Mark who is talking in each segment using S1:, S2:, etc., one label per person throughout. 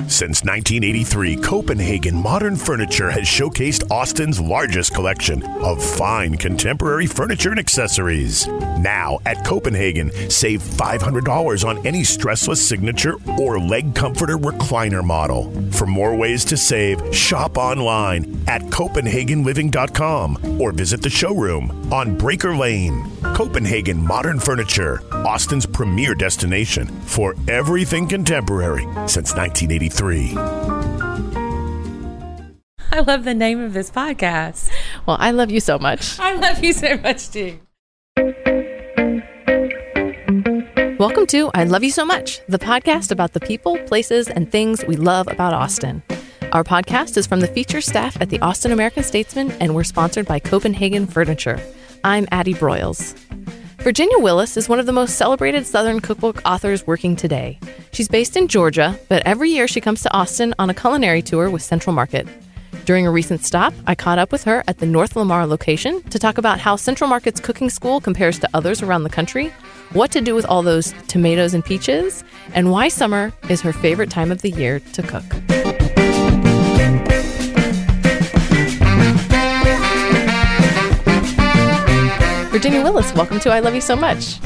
S1: Since 1983, Copenhagen Modern Furniture has showcased Austin's largest collection of fine contemporary furniture and accessories. Now, at Copenhagen, save $500 on any stressless signature or leg comforter recliner model. For more ways to save, shop online at CopenhagenLiving.com or visit the showroom on Breaker Lane. Copenhagen Modern Furniture, Austin's premier destination for everything contemporary since 1983.
S2: I love the name of this podcast.
S3: Well, I love you so much.
S2: I love you so much too.
S3: Welcome to I Love You So Much, the podcast about the people, places, and things we love about Austin. Our podcast is from the feature staff at the Austin American Statesman, and we're sponsored by Copenhagen Furniture. I'm Addie Broyles. Virginia Willis is one of the most celebrated Southern cookbook authors working today. She's based in Georgia, but every year she comes to Austin on a culinary tour with Central Market. During a recent stop, I caught up with her at the North Lamar location to talk about how Central Market's cooking school compares to others around the country, what to do with all those tomatoes and peaches, and why summer is her favorite time of the year to cook. Virginia Willis, welcome to I Love You So Much.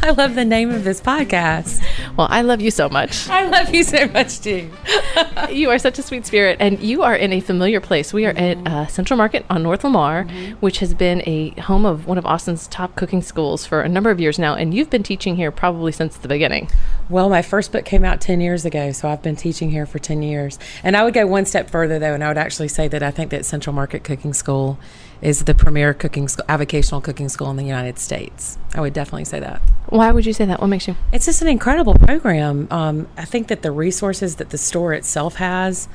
S2: I love the name of this podcast.
S3: Well, I love you so much.
S2: I love you so much too.
S3: you are such a sweet spirit, and you are in a familiar place. We are
S2: Mm-hmm.
S3: at uh, Central Market on North Lamar, which has been a home of one of Austin's top cooking schools for a number of years now, and you've been teaching here probably since the beginning.
S2: Well, my first book came out 10 years ago, so I've been teaching here for 10 years. And I would go one step further, though, and I would actually say that I think that Central Market Cooking School is the premier cooking school, avocational cooking school in the United States. I would definitely say that.
S3: Why would you say that? What makes you?
S2: It's just an incredible program. Um, I think that the resources that the store itself has,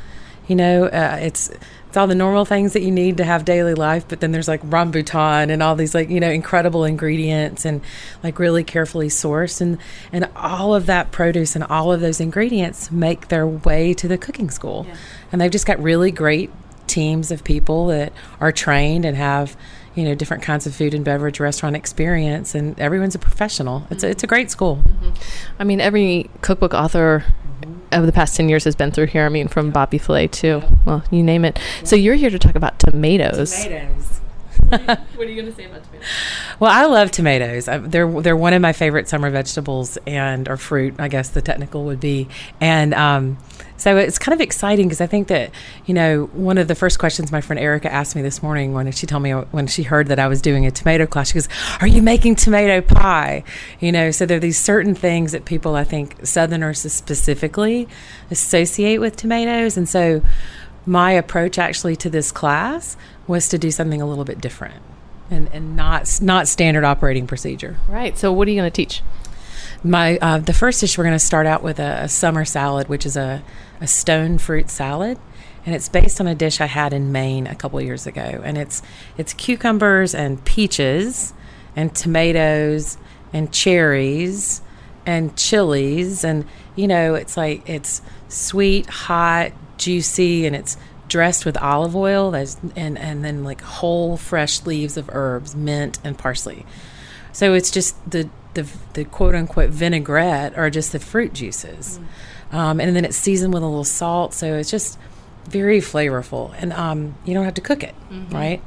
S2: you know, uh, it's it's all the normal things that you need to have daily life, but then there's like rambutan and all these like you know incredible ingredients and like really carefully sourced and and all of that produce and all of those ingredients make their way to the cooking school, and they've just got really great teams of people that are trained and have you know different kinds of food and beverage restaurant experience and everyone's a professional it's a, it's a great school mm-hmm.
S3: I mean, every cookbook author over the past 10 years has been through here. I mean, from Bobby Flay to, well, you name it. So you're here to talk about tomatoes.
S2: tomatoes
S3: What are you going to say about tomatoes?
S2: well i love tomatoes I, they're they're one of my favorite summer vegetables and or fruit i guess the technical would be and um so it's kind of exciting because I think that you know one of the first questions my friend Erica asked me this morning when she told me when she heard that I was doing a tomato class, she goes, "Are you making tomato pie?" You know, so there are these certain things that people I think Southerners specifically associate with tomatoes, and so my approach actually to this class was to do something a little bit different and, and not not standard operating procedure.
S3: Right. So what are you going to teach?
S2: My uh, the first dish we're going to start out with a, a summer salad, which is a, a stone fruit salad, and it's based on a dish I had in Maine a couple years ago, and it's it's cucumbers and peaches, and tomatoes and cherries and chilies, and you know it's like it's sweet, hot, juicy, and it's dressed with olive oil, that's, and and then like whole fresh leaves of herbs, mint and parsley. So it's just the the, the quote unquote vinaigrette are just the fruit juices, um, and then it's seasoned with a little salt. So it's just very flavorful, and um, you don't have to cook it, right?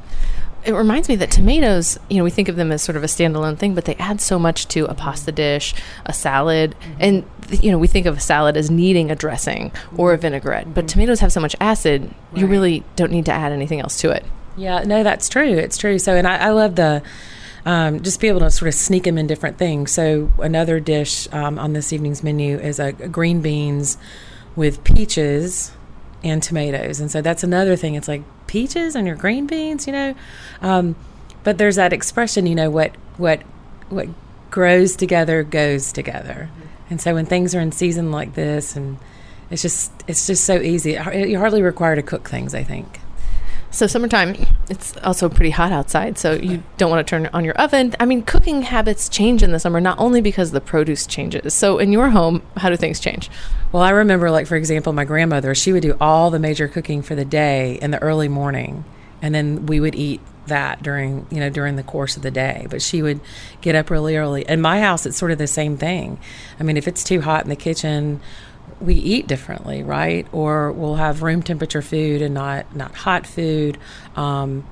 S3: It reminds me that tomatoes, you know, we think of them as sort of a standalone thing, but they add so much to a pasta dish, a salad, and you know, we think of a salad as needing a dressing or a vinaigrette, but tomatoes have so much acid, you really don't need to add anything else to it.
S2: Yeah, no, that's true. It's true. So, and I, I love the um, just be able to sort of sneak them in different things. So, another dish um, on this evening's menu is a, green beans with peaches and tomatoes, and so that's another thing. It's like peaches and your green beans, you know. Um, but there's that expression, you know, what what what grows together goes together, and so when things are in season like this, and it's just it's just so easy. You hardly require to cook things. I think.
S3: So summertime, it's also pretty hot outside, so you don't want to turn on your oven. I mean, cooking habits change in the summer not only because the produce changes. So in your home, how do things change?
S2: Well, I remember, like for example, my grandmother. She would do all the major cooking for the day in the early morning, and then we would eat that during you know during the course of the day. But she would get up really early. In my house, it's sort of the same thing. I mean, if it's too hot in the kitchen, we eat differently, right? Or we'll have room temperature food and not not hot food. Um,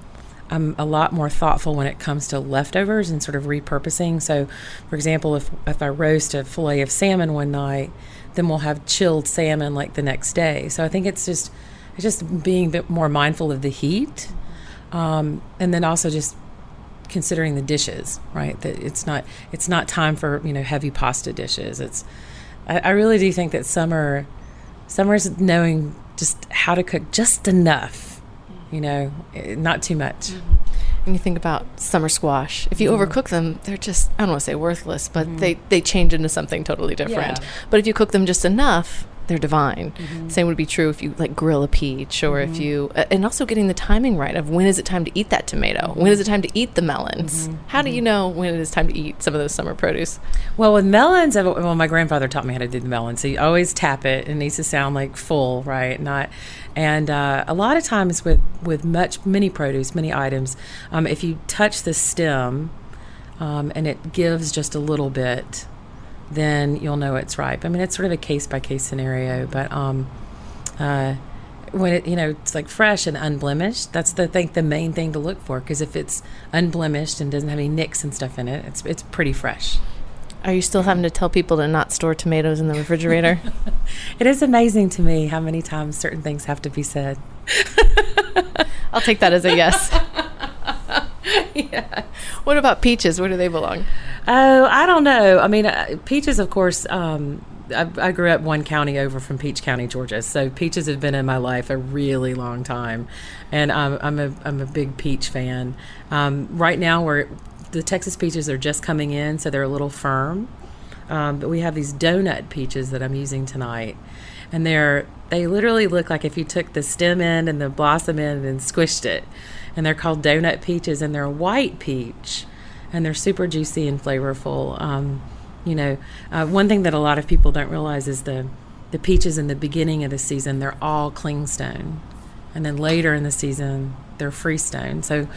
S2: I'm a lot more thoughtful when it comes to leftovers and sort of repurposing. So, for example, if if I roast a fillet of salmon one night, then we'll have chilled salmon like the next day. So I think it's just it's just being a bit more mindful of the heat, um, and then also just considering the dishes, right? That it's not it's not time for you know heavy pasta dishes. It's I, I really do think that summer summer is knowing just how to cook just enough you know, eh, not too much. Mm-hmm.
S3: When you think about summer squash, if you mm-hmm. overcook them, they're just, I don't want to say worthless, but mm-hmm. they, they change into something totally different. Yeah. But if you cook them just enough, they're divine. Mm-hmm. Same would be true if you like grill a peach or mm-hmm. if you, uh, and also getting the timing right of when is it time to eat that tomato? Mm-hmm. When is it time to eat the melons? Mm-hmm. How do you mm-hmm. know when it is time to eat some of those summer produce?
S2: Well, with melons, well, my grandfather taught me how to do the melons. So you always tap it. It needs to sound like full, right? Not, and uh, a lot of times with with much many produce, many items, um, if you touch the stem, um, and it gives just a little bit then you'll know it's ripe. I mean, it's sort of a case by case scenario, but um, uh, when it you know it's like fresh and unblemished, that's the thing, the main thing to look for. Because if it's unblemished and doesn't have any nicks and stuff in it, it's it's pretty fresh.
S3: Are you still having to tell people to not store tomatoes in the refrigerator?
S2: it is amazing to me how many times certain things have to be said.
S3: I'll take that as a yes. yeah. What about peaches? Where do they belong?
S2: Oh, I don't know. I mean, uh, peaches, of course. Um, I, I, grew up one county over from Peach County, Georgia, so peaches have been in my life a really long time, and I'm, I'm a I'm a big peach fan. Um, right now, we're the Texas peaches are just coming in, so they're a little firm. Um, but we have these donut peaches that I'm using tonight, and they're they literally look like if you took the stem end and the blossom end and squished it and they're called donut peaches, and they're a white peach, and they're super juicy and flavorful. Um, you know, uh, one thing that a lot of people don't realize is the the peaches in the beginning of the season they're all clingstone, and then later in the season they're freestone. So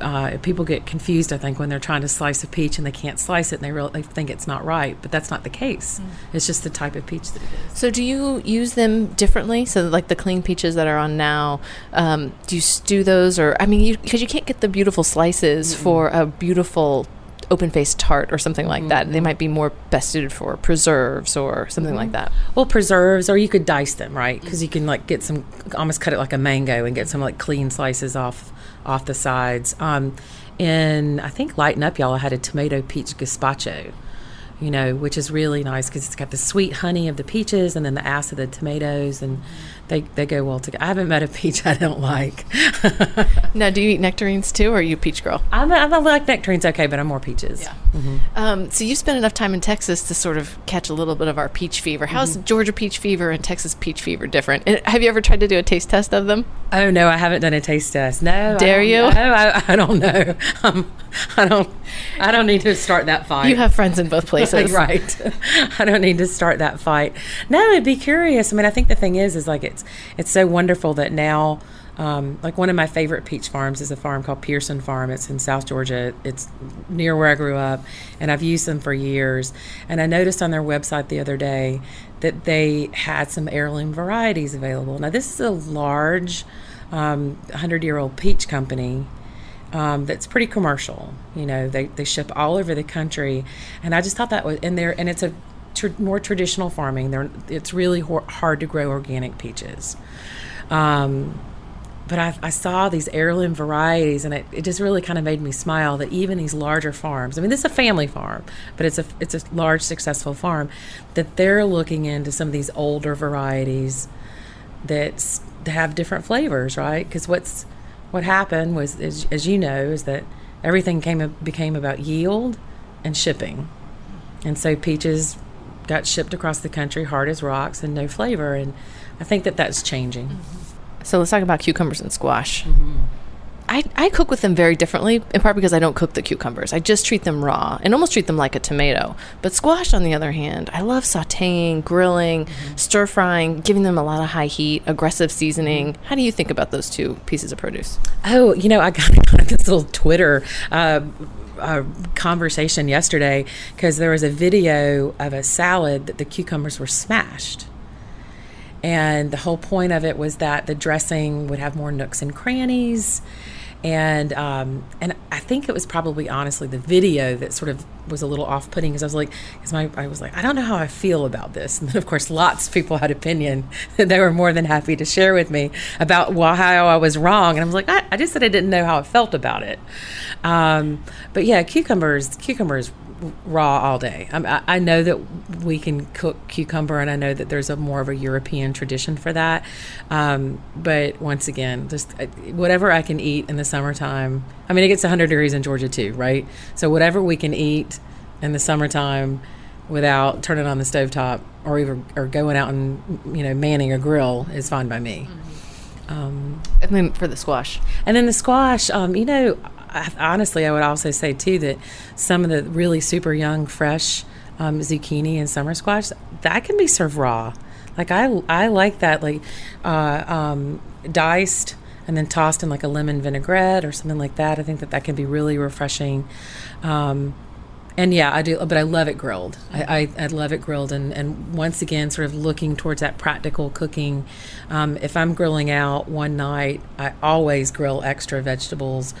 S2: uh, people get confused, I think, when they're trying to slice a peach and they can't slice it and they, really, they think it's not right, but that's not the case. Mm. It's just the type of peach that it is.
S3: So, do you use them differently? So, like the cling peaches that are on now, um, do you stew those, or I mean, because you, you, can't get the beautiful slices mm for a beautiful open faced tart or something like mm-hmm. that. They might be more best suited for preserves or something mm-hmm. like that.
S2: Well, preserves, or you could dice them, right? Because you can like get some, almost cut it like a mango and get some like clean slices off off the sides. Um, and I think Lighten Up Y'all I had a tomato peach gazpacho, you know, which is really nice because it's got the sweet honey of the peaches and then the acid of the tomatoes, and they, they go well together. I haven't met a peach I don't like.
S3: now, do you eat nectarines too, or are you a peach girl?
S2: I'm, I like nectarines, okay, but I'm more peaches.
S3: Yeah. Mm-hmm. Um, so you spent enough time in Texas to sort of catch a little bit of our peach fever. How's mm-hmm. Georgia peach fever and Texas peach fever different? And have you ever tried to do a taste test of them?
S2: Oh no, I haven't done a taste test. No,
S3: dare you?
S2: No, I, I, don't know. Um, I don't. I don't need to start that fight.
S3: You have friends in both places,
S2: right? I don't need to start that fight. No, I'd be curious. I mean, I think the thing is, is like it's it's so wonderful that now um, like one of my favorite peach farms is a farm called Pearson Farm. It's in South Georgia. It's near where I grew up, and I've used them for years. And I noticed on their website the other day that they had some heirloom varieties available. Now this is a large, um, hundred-year-old peach company. Um, that's pretty commercial. You know, they, they ship all over the country, and I just thought that was in there. And it's a tr- more traditional farming. They're, it's really ho- hard to grow organic peaches. Um, but I, I, saw these heirloom varieties and it, it just really kind of made me smile that even these larger farms i mean this is a family farm but it's a it's a large successful farm that they're looking into some of these older varieties that have different flavors right because what's what happened was as, as you know is that everything came became about yield and shipping and so peaches got shipped across the country hard as rocks and no flavor and i think that that's changing mm-hmm.
S3: So let's talk about cucumbers and squash. Mm-hmm. I, I cook with them very differently, in part because I don't cook the cucumbers. I just treat them raw and almost treat them like a tomato. But squash, on the other hand, I love sauteing, grilling, mm-hmm. stir frying, giving them a lot of high heat, aggressive seasoning. Mm-hmm. How do you think about those two pieces of produce?
S2: Oh, you know, I got, got this little Twitter. Uh, a conversation yesterday because there was a video of a salad that the cucumbers were smashed. And the whole point of it was that the dressing would have more nooks and crannies. And um, and I think it was probably honestly the video that sort of was a little off putting because I was like, because my I was like, I don't know how I feel about this. And then of course, lots of people had opinion that they were more than happy to share with me about why, how I was wrong. And I was like, I, I just said I didn't know how I felt about it. Um, but yeah, cucumbers, cucumbers raw all day. I, I know that we can cook cucumber, and I know that there's a more of a European tradition for that. Um, but once again, just uh, whatever I can eat in the summertime. I mean, it gets 100 degrees in Georgia too, right? So whatever we can eat in the summertime without turning on the stovetop or even or going out and you know manning a grill is fine by me.
S3: Mm-hmm. Um, and then for the squash,
S2: and then the squash, um, you know, I, honestly, I would also say too that some of the really super young, fresh um, zucchini and summer squash that can be served raw. Like I, I like that, like uh, um, diced and then tossed in like a lemon vinaigrette or something like that. I think that that can be really refreshing. Um, and yeah, I do, but I love it grilled. I, I, I, love it grilled, and, and once again, sort of looking towards that practical cooking. Um, if I'm grilling out one night, I always grill extra vegetables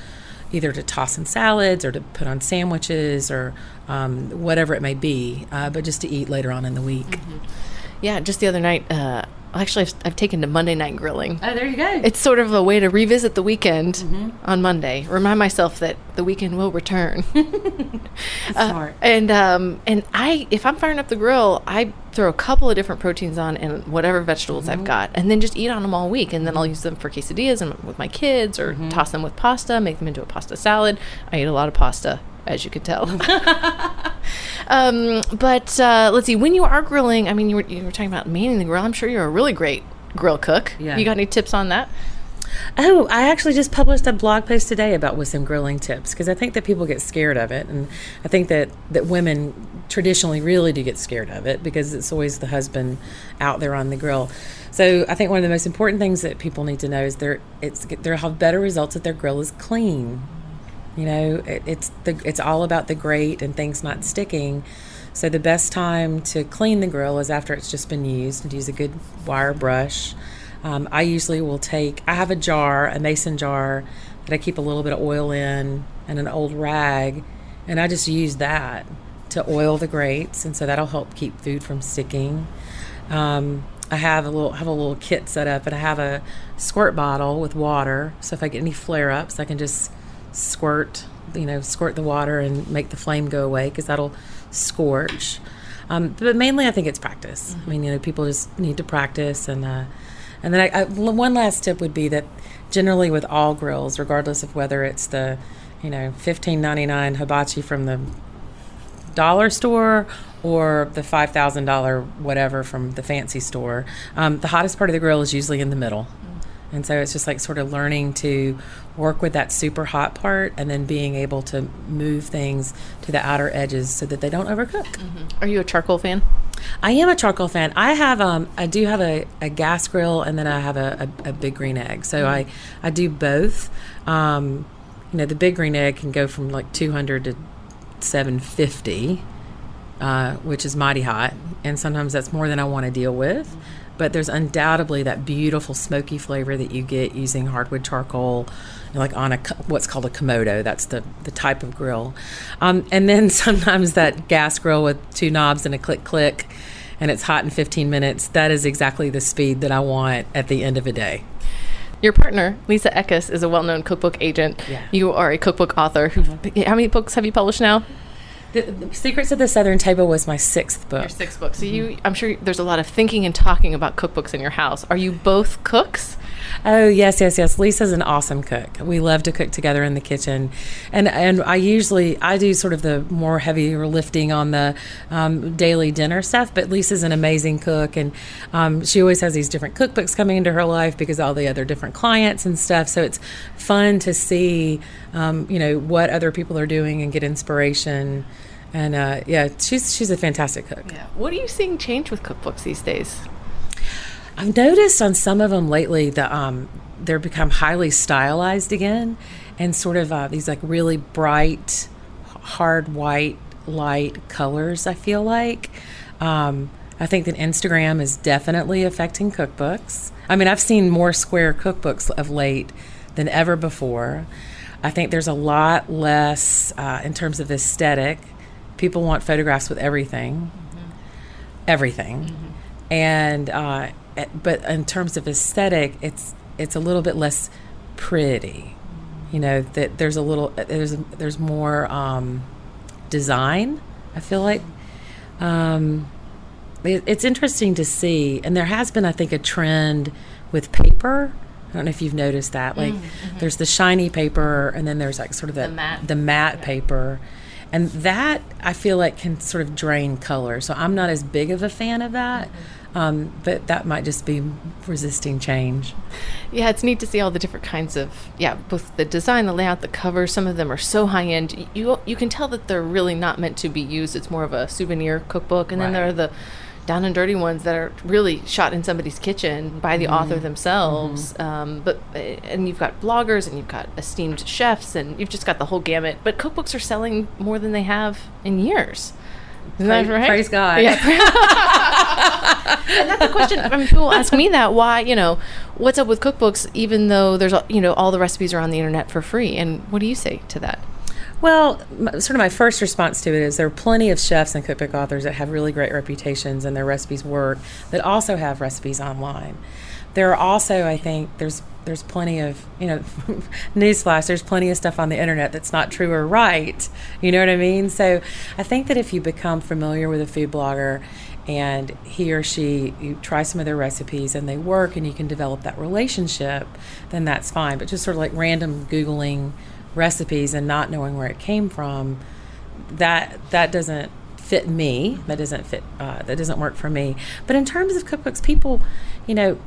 S2: either to toss in salads or to put on sandwiches or um, whatever it may be, uh, but just to eat later on in the week. Mm-hmm.
S3: Yeah, just the other night, uh, actually, I've, I've, taken to Monday night grilling.
S2: Oh, there you go.
S3: It's sort of a way to revisit the weekend mm-hmm. on Monday. Remind myself that the weekend will return. uh, smart. And um, and I, if I'm firing up the grill, I throw a couple of different proteins on and whatever vegetables mm-hmm. I've got, and then just eat on them all week. And then I'll use them for quesadillas and with my kids, or mm-hmm. toss them with pasta, make them into a pasta salad. I eat a lot of pasta as you can tell. um, but uh, let's see. When you are grilling, I mean, you were, you were talking about manning the grill. I'm sure you're a really great grill cook. Yeah. You got any tips on that?
S2: Oh, I actually just published a blog post today about with some grilling tips because I think that people get scared of it, and I think that that women traditionally really do get scared of it because it's always the husband out there on the grill. So I think one of the most important things that people need to know is they're it's they'll have better results if their grill is clean. You know, it, it's the it's all about the grate and things not sticking. So the best time to clean the grill is after it's just been used and use a good wire brush. Um, I usually will take I have a jar, a mason jar that I keep a little bit of oil in and an old rag, and I just use that to oil the grates, and so that'll help keep food from sticking. Um, I have a little have a little kit set up, and I have a squirt bottle with water. So if I get any flare ups, I can just squirt, you know, squirt the water and make the flame go away because that'll scorch. Um, but mainly, I think it's practice. Mm-hmm. I mean, you know, people just need to practice, and uh, and then I, I, one last tip would be that generally with all grills, regardless of whether it's the, you know, fifteen ninety nine hibachi from the dollar store or the five thousand dollar whatever from the fancy store, um, the hottest part of the grill is usually in the middle. And so it's just like sort of learning to work with that super hot part and then being able to move things to the outer edges so that they don't overcook.
S3: Mm-hmm. Are you a charcoal fan?
S2: I am a charcoal fan. I have um I do have a, a gas grill and then I have a, a, a big green egg. So mm-hmm. I I do both. Um, you know the big green egg can go from like 200 to 750, uh, which is mighty hot, and sometimes that's more than I want to deal with. But there's undoubtedly that beautiful smoky flavor that you get using hardwood charcoal like on a what's called a komodo that's the, the type of grill um, and then sometimes that gas grill with two knobs and a click click and it's hot in 15 minutes that is exactly the speed that i want at the end of a day
S3: your partner, Lisa Ekus, is a well-known cookbook agent. Yeah. You are a cookbook author. Who? How many books have you published now?
S2: The, the, Secrets of the Southern Table was my sixth book.
S3: Your sixth book. So you, I'm sure there's a lot of thinking and talking about cookbooks in your house. Are you both cooks?
S2: Oh yes, yes, yes. Lisa's an awesome cook. We love to cook together in the kitchen, and and I usually I do sort of the more heavier lifting on the um, daily dinner stuff. But Lisa's an amazing cook, and um, she always has these different cookbooks coming into her life because all the other different clients and stuff. So it's fun to see, um, you know, what other people are doing and get inspiration. And uh, yeah, she's she's a fantastic cook.
S3: Yeah. What are you seeing change with cookbooks these days?
S2: I've noticed on some of them lately that um, they're become highly stylized again, and sort of uh, these like really bright, hard white light colors. I feel like. Um, I think that Instagram is definitely affecting cookbooks. I mean, I've seen more square cookbooks of late than ever before. I think there's a lot less uh, in terms of aesthetic. People want photographs with everything, mm-hmm. everything, mm-hmm. and uh, but in terms of aesthetic, it's it's a little bit less pretty. You know that there's a little there's there's more um, design. I feel like. Um, it's interesting to see, and there has been, I think, a trend with paper. I don't know if you've noticed that. Like, mm-hmm. there's the shiny paper, and then there's like sort of the, the matte, the matte yeah. paper, and that I feel like can sort of drain color. So I'm not as big of a fan of that. Mm-hmm. Um, but that might just be resisting change.
S3: Yeah, it's neat to see all the different kinds of yeah, both the design, the layout, the cover. Some of them are so high end. You you can tell that they're really not meant to be used. It's more of a souvenir cookbook, and right. then there are the down and dirty ones that are really shot in somebody's kitchen by the mm-hmm. author themselves. Mm-hmm. Um, but eh, and you've got bloggers and you've got esteemed chefs and you've just got the whole gamut. But cookbooks are selling more than they have in years.
S2: Isn't praise, that right? Praise God.
S3: Yeah. and that's the question. I mean, people ask me that. Why, you know, what's up with cookbooks, even though there's, you know, all the recipes are on the internet for free? And what do you say to that?
S2: Well, sort of my first response to it is there are plenty of chefs and cookbook authors that have really great reputations and their recipes work that also have recipes online. There are also, I think, there's there's plenty of you know, newsflash. There's plenty of stuff on the internet that's not true or right. You know what I mean? So, I think that if you become familiar with a food blogger and he or she you try some of their recipes and they work and you can develop that relationship then that's fine but just sort of like random googling recipes and not knowing where it came from, that that doesn't fit me. That doesn't fit. Uh, that doesn't work for me. But in terms of cookbooks, people, you know,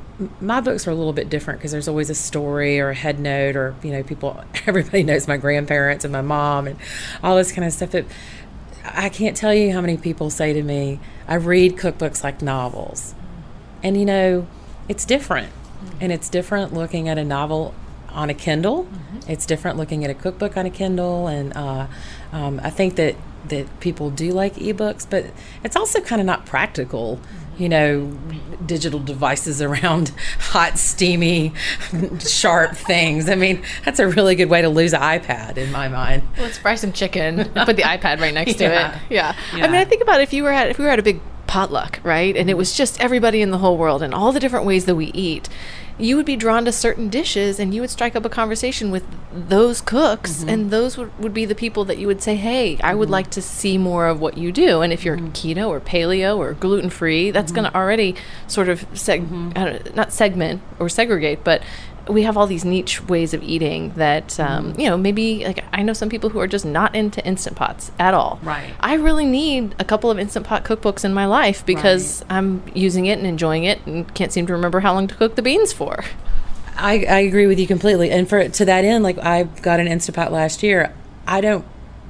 S2: my books are a little bit different because there's always a story or a head note or you know, people. Everybody knows my grandparents and my mom and all this kind of stuff. But I can't tell you how many people say to me, "I read cookbooks like novels," and you know, it's different. And it's different looking at a novel on a Kindle. Mm-hmm. It's different looking at a cookbook on a Kindle, and uh, um, I think that that people do like ebooks, but it's also kind of not practical. You know, digital devices around hot, steamy, sharp things. I mean, that's a really good way to lose an iPad in my mind.
S3: Let's fry some chicken. Put the iPad right next yeah. to it. Yeah. yeah. I mean, I think about if you were at if we were at a big potluck, right? And it was just everybody in the whole world and all the different ways that we eat you would be drawn to certain dishes and you would strike up a conversation with those cooks mm-hmm. and those would, would be the people that you would say hey i would mm-hmm. like to see more of what you do and if you're mm-hmm. keto or paleo or gluten free that's going to mm-hmm. already sort of seg- mm-hmm. not segment or segregate but we have all these niche ways of eating that um, mm. you know maybe like I know some people who are just not into instant pots at all.
S2: Right.
S3: I really need a couple of instant pot cookbooks in my life because right. I'm using it and enjoying it and can't seem to remember how long to cook the beans for.
S2: I, I agree with you completely. And for to that end, like I got an instant pot last year. I don't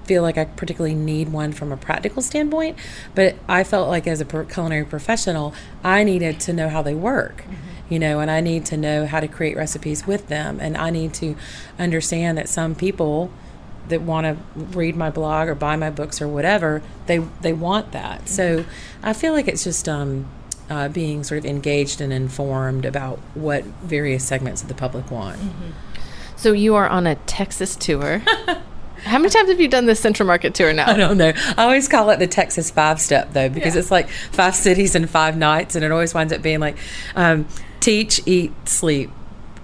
S2: feel like I particularly need one from a practical standpoint, but I felt like as a culinary professional, I needed to know how they work. Mm-hmm you know, and I need to know how to create recipes with them. And I need to understand that some people that want to read my blog or buy my books or whatever, they they want that. Mm-hmm. So I feel like it's just um, uh, being sort of engaged and informed about what various segments of the public want. Mm-hmm.
S3: So you are on a Texas tour. How many times have you done this Central Market tour now?
S2: I don't know. I always call it the Texas five step though, because yeah. it's like five cities and five nights, and it always winds up being like um, teach, eat, sleep.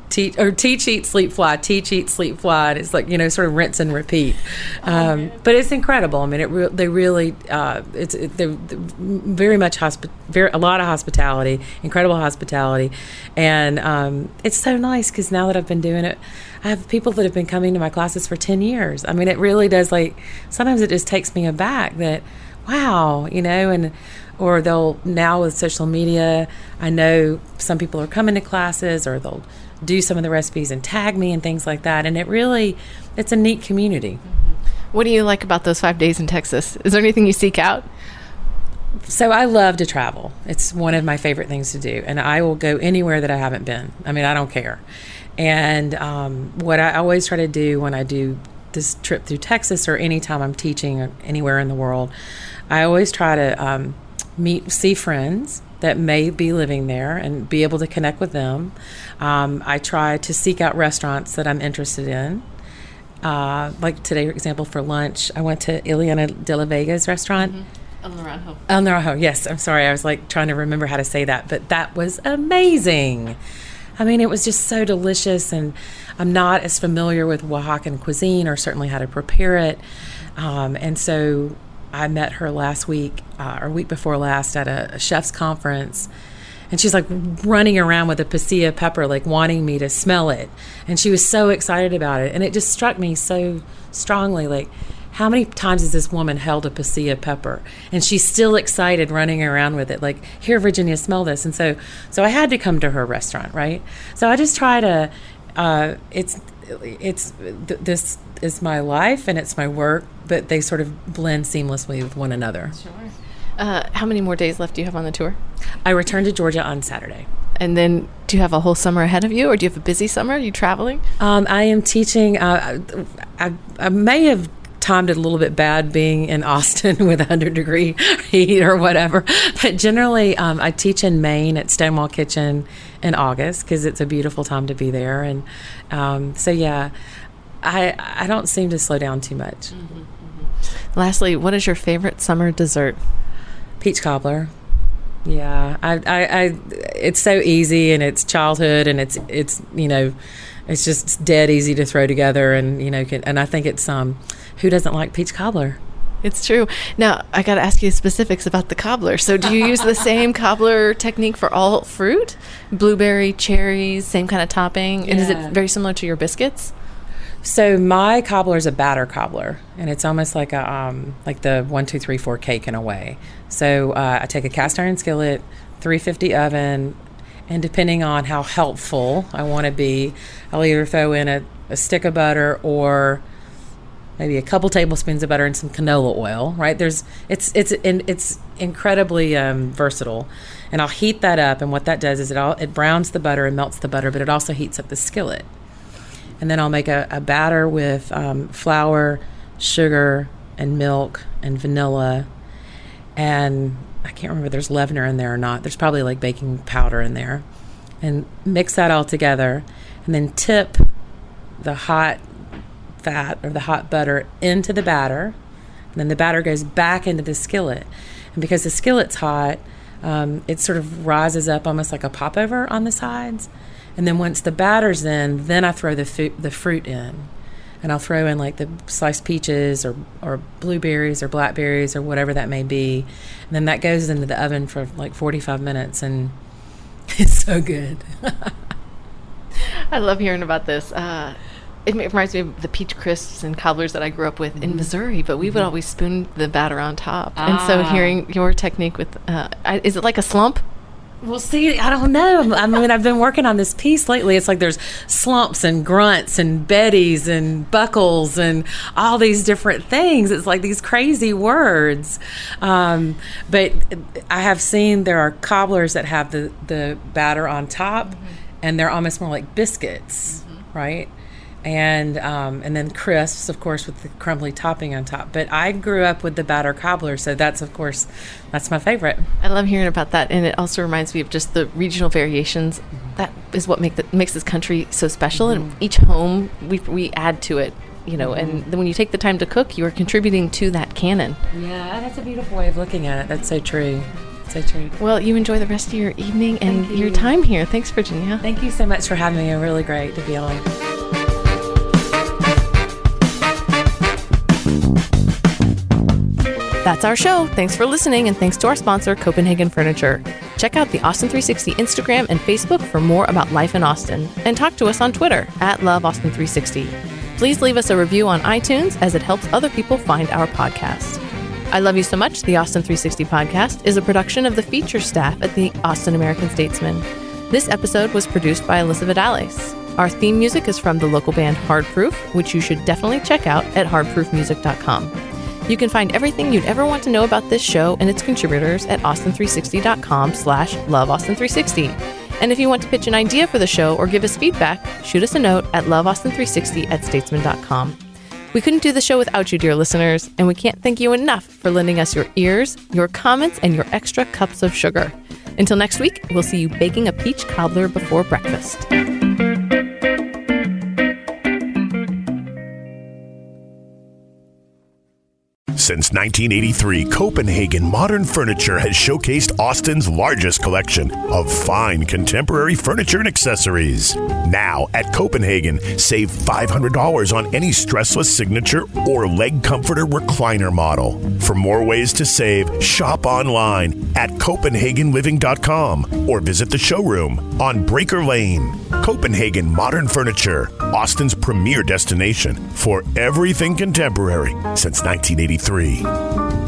S2: Teach or teach, eat, sleep, fly. Teach, eat, sleep, fly. And it's like you know, sort of rinse and repeat. Um, but it's incredible. I mean, it re- they really uh, it's it, they're, they're, very much hospi- very a lot of hospitality, incredible hospitality, and um, it's so nice because now that I've been doing it, I have people that have been coming to my classes for ten years. I mean, it really does. Like sometimes it just takes me aback that wow, you know, and or they'll now with social media, I know some people are coming to classes or they'll do some of the recipes and tag me and things like that. And it really, it's a neat community.
S3: What do you like about those five days in Texas? Is there anything you seek out?
S2: So I love to travel. It's one of my favorite things to do, and I will go anywhere that I haven't been. I mean, I don't care. And um, what I always try to do when I do this trip through Texas or anytime I'm teaching anywhere in the world, I always try to um, meet, see friends that may be living there and be able to connect with them. Um, I try to seek out restaurants that I'm interested in. Uh, like today, for example, for lunch, I went to Iliana de la Vega's restaurant.
S3: Mm-hmm. El Naranjo.
S2: El Naranjo, yes. I'm sorry. I was like trying to remember how to say that, but that was amazing. I mean, it was just so delicious, and I'm not as familiar with Oaxacan cuisine or certainly how to prepare it. Um, and so I met her last week uh, or week before last at a, a chef's conference. And she's like running around with a pasilla pepper like wanting me to smell it. And she was so excited about it. And it just struck me so strongly like how many times has this woman held a pasilla pepper? And she's still excited running around with it like here virginia smell this. And so so i had to come to her restaurant right? So i just try to uh, it's it's th- this is my life and it's my work but they sort of blend seamlessly with one another
S3: Sure. Uh, how many more days left do you have on the tour?
S2: i return to georgia on saturday
S3: And then do you have a whole summer ahead of you, or do you have a busy summer? Are you traveling?
S2: Um, I am teaching. Uh, I, I may have timed it a little bit bad being in Austin with 100 degree heat or whatever, but generally um, I teach in Maine at Stonewall Kitchen in August because it's a beautiful time to be there, and um, so yeah, I I don't seem to slow down too much.
S3: Lastly, what is your favorite summer dessert?
S2: Peach cobbler. Yeah, I, I, I, it's so easy and it's childhood and it's, it's, you know, it's just dead easy to throw together and you know, can, and I think it's um, who doesn't like peach cobbler?
S3: It's true. Now, I got to ask you specifics about the cobbler. So, do you use the same cobbler technique for all fruit? Blueberry, cherries, same kind of topping? And is it very similar to your biscuits?
S2: So my cobbler is a batter cobbler, and it's almost like a um, like the one two three four cake in a way. So uh, I take a cast iron skillet, 350 oven, and depending on how helpful I want to be, I'll either throw in a, a stick of butter or maybe a couple tablespoons of butter and some canola oil. Right? There's it's it's it's incredibly um, versatile, and I'll heat that up. And what that does is it all it browns the butter and melts the butter, but it also heats up the skillet and then I'll make a, a batter with um, flour, sugar, and milk and vanilla, and I can't remember if there's leavener in there or not. There's probably like baking powder in there, and mix that all together, and then tip the hot fat or the hot butter into the batter, and then the batter goes back into the skillet, and because the skillet's hot, um, it sort of rises up almost like a popover on the sides. And then once the batter's in, then I throw the fu- the fruit in, and I'll throw in like the sliced peaches or or blueberries or blackberries or whatever that may be, and then that goes into the oven for like 45 minutes, and it's so good.
S3: I love hearing about this. Uh, it reminds me of the peach crisps and cobblers that I grew up with in Missouri, but we would always spoon the batter on top. Ah. And so,
S2: Ah.
S3: hearing your technique with, uh, I, is it like a slump?
S2: Well, see, I don't know. I mean, I've been working on this piece lately. It's like there's slumps and grunts and betties and buckles and all these different things. It's like these crazy words. Um, but I have seen there are cobblers that have the, the batter on top, and they're almost more like biscuits, right? And um, and then crisps, of course, with the crumbly topping on top. But I grew up with the batter cobbler, so that's of course that's my favorite.
S3: I love hearing about that, and it also reminds me of just the regional variations. Mm-hmm. That is what make the, makes this country so special, and mm-hmm. each home we we add to it. You know, and then when you take the time to cook, you are contributing to that canon.
S2: Yeah, that's a beautiful way of looking at it. That's so true. So true.
S3: Well, you enjoy the rest of your evening and
S2: Thank
S3: your time here. Thanks, Virginia.
S2: Thank you so much for having me. A really great to be on.
S3: That's our show. Thanks for listening, and thanks to our sponsor, Copenhagen Furniture. Check out the Austin 360 Instagram and Facebook for more about life in Austin, and talk to us on Twitter at Love Austin 360. Please leave us a review on iTunes as it helps other people find our podcast. I Love You So Much, the Austin 360 podcast, is a production of the feature staff at the Austin American Statesman. This episode was produced by Alyssa Vidales. Our theme music is from the local band Hard Proof, which you should definitely check out at hardproofmusic.com. You can find everything you'd ever want to know about this show and its contributors at austin360.com slash loveaustin360. And if you want to pitch an idea for the show or give us feedback, shoot us a note at loveaustin360 at statesman.com. We couldn't do the show without you, dear listeners, and we can't thank you enough for lending us your ears, your comments, and your extra cups of sugar. Until next week, we'll see you baking a peach cobbler before breakfast.
S1: Since 1983, Copenhagen Modern Furniture has showcased Austin's largest collection of fine contemporary furniture and accessories. Now, at Copenhagen, save $500 on any stressless signature or leg comforter recliner model. For more ways to save, shop online at CopenhagenLiving.com or visit the showroom on Breaker Lane. Copenhagen Modern Furniture, Austin's premier destination for everything contemporary since 1983. 3.